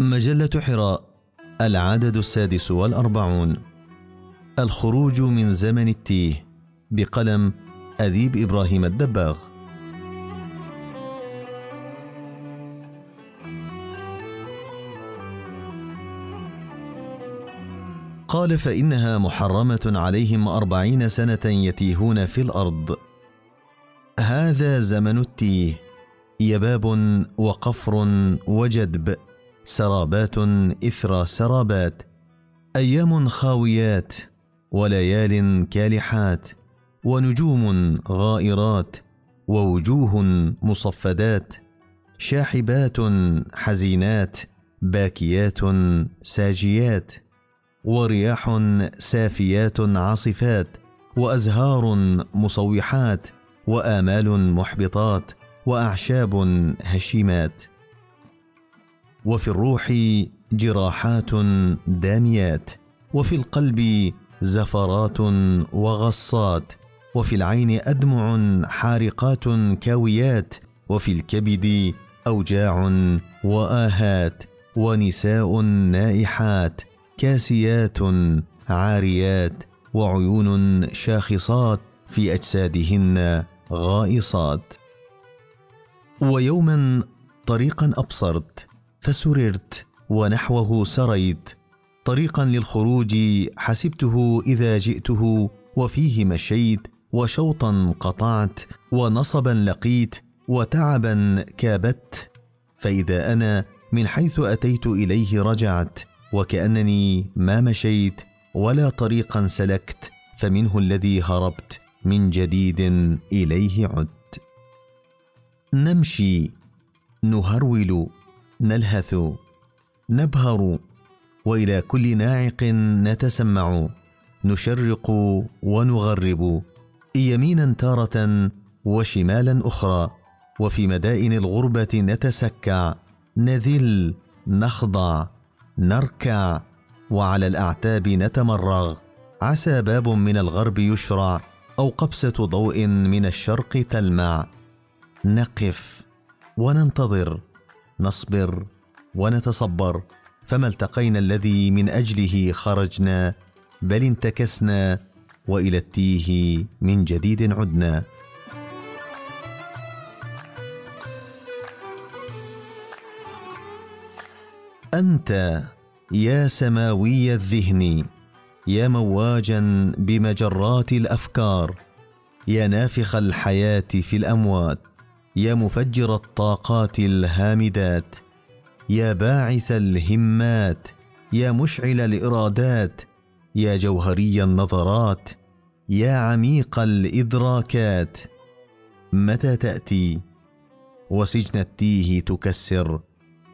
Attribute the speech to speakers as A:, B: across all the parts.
A: مجلة حراء العدد السادس والأربعون. الخروج من زمن التيه بقلم أديب إبراهيم الدباغ. قال فإنها محرمة عليهم أربعين سنة يتيهون في الأرض. هذا زمن التيه يباب وقفر وجدب. سرابات إثر سرابات أيام خاويات وليال كالحات ونجوم غائرات ووجوه مصفدات شاحبات حزينات باكيات ساجيات ورياح سافيات عاصفات وأزهار مصوحات وآمال محبطات وأعشاب هشيمات. وفي الروح جراحات داميات وفي القلب زفرات وغصات وفي العين أدمع حارقات كاويات وفي الكبد أوجاع وآهات ونساء نائحات كاسيات عاريات وعيون شاخصات في أجسادهن غائصات. ويوما طريقا أبصرت فسررت ونحوه سريت. طريقا للخروج حسبته إذا جئته وفيه مشيت وشوطا قطعت ونصبا لقيت وتعبا كابت. فإذا أنا من حيث أتيت إليه رجعت وكأنني ما مشيت ولا طريقا سلكت فمنه الذي هربت من جديد إليه عدت. نمشي نهرول نلهث. نبهر وإلى كل ناعق نتسمع. نشرق ونغرب. يمينا تارة وشمالا أخرى. وفي مدائن الغربة نتسكع. نذل نخضع نركع. وعلى الأعتاب نتمرغ. عسى باب من الغرب يشرع. أو قبسة ضوء من الشرق تلمع. نقف وننتظر. نصبر ونتصبر فما التقينا الذي من أجله خرجنا بل انتكسنا وإلى التيه من جديد عدنا. أنت يا سماوي الذهن يا مواجا بمجرات الأفكار يا نافخ الحياة في الأموات يا مفجر الطاقات الهامدات يا باعث الهمات يا مشعل الإرادات يا جوهري النظرات يا عميق الإدراكات. متى تأتي؟ وسجن التيه تكسر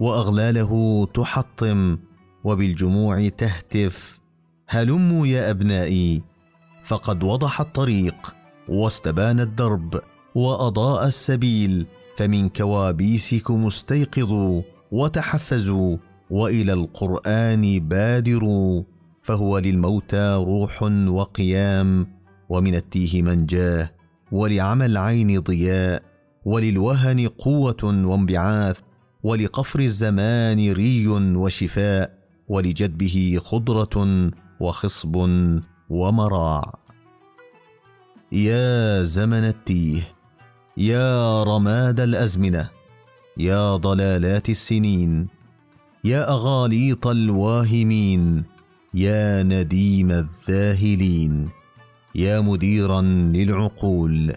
A: وأغلاله تحطم وبالجموع تهتف. هلموا يا أبنائي فقد وضح الطريق واستبان الدرب. وأضاء السبيل فمن كوابيسكم استيقظوا وتحفزوا وإلى القرآن بادروا فهو للموتى روح وقيام ومن التيه منجاه ولعمى العين ضياء وللوهن قوة وانبعاث ولقفر الزمان ري وشفاء ولجدبه خضرة وخصب ومراع. يا زمن التيه! يا رماد الأزمنة يا ضلالات السنين يا أغاليط الواهمين يا نديم الذاهلين يا مديرا للعقول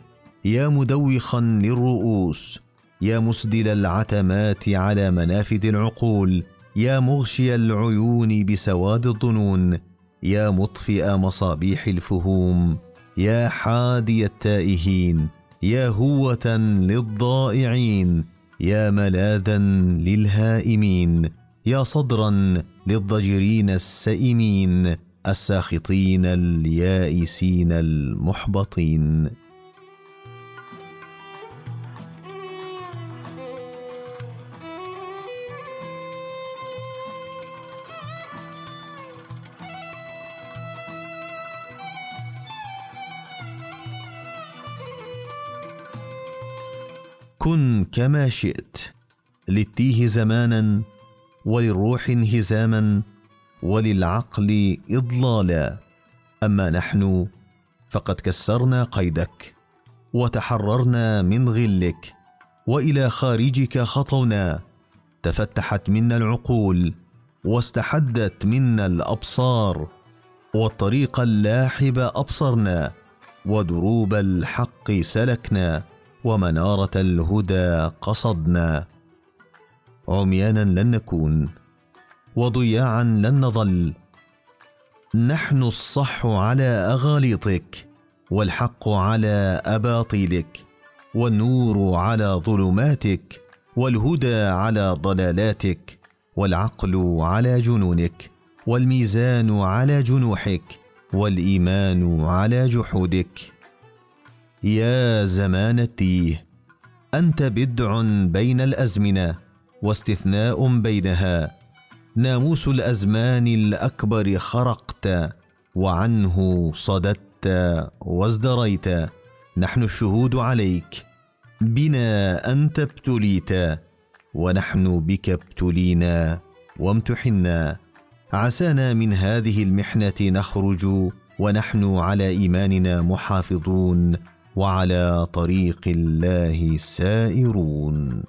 A: يا مدوخا للرؤوس يا مسدل العتمات على منافذ العقول يا مغشي العيون بسواد الظنون يا مطفئ مصابيح الفهوم يا حادي التائهين يا هوه للضائعين يا ملاذا للهائمين يا صدرا للضجرين السئمين الساخطين اليائسين المحبطين. كن كما شئت للتيه زمانا وللروح انهزاما وللعقل إضلالا. أما نحن فقد كسرنا قيدك وتحررنا من غلك وإلى خارجك خطونا تفتحت منا العقول واستحدت منا الأبصار والطريق اللاحب أبصرنا ودروب الحق سلكنا. ومنارة الهدى قصدنا. عميانا لن نكون وضياعا لن نظل. نحن الصح على أغاليطك والحق على أباطيلك والنور على ظلماتك والهدى على ضلالاتك والعقل على جنونك والميزان على جنوحك والإيمان على جحودك. يا زمان التيه أنت بدع بين الأزمنة واستثناء بينها. ناموس الأزمان الأكبر خرقت وعنه صددت وازدريت. نحن الشهود عليك بنا أنت ابتليت ونحن بك ابتلينا وامتحنا. عسانا من هذه المحنة نخرج ونحن على إيماننا محافظون. وعلى طريق الله سائرون.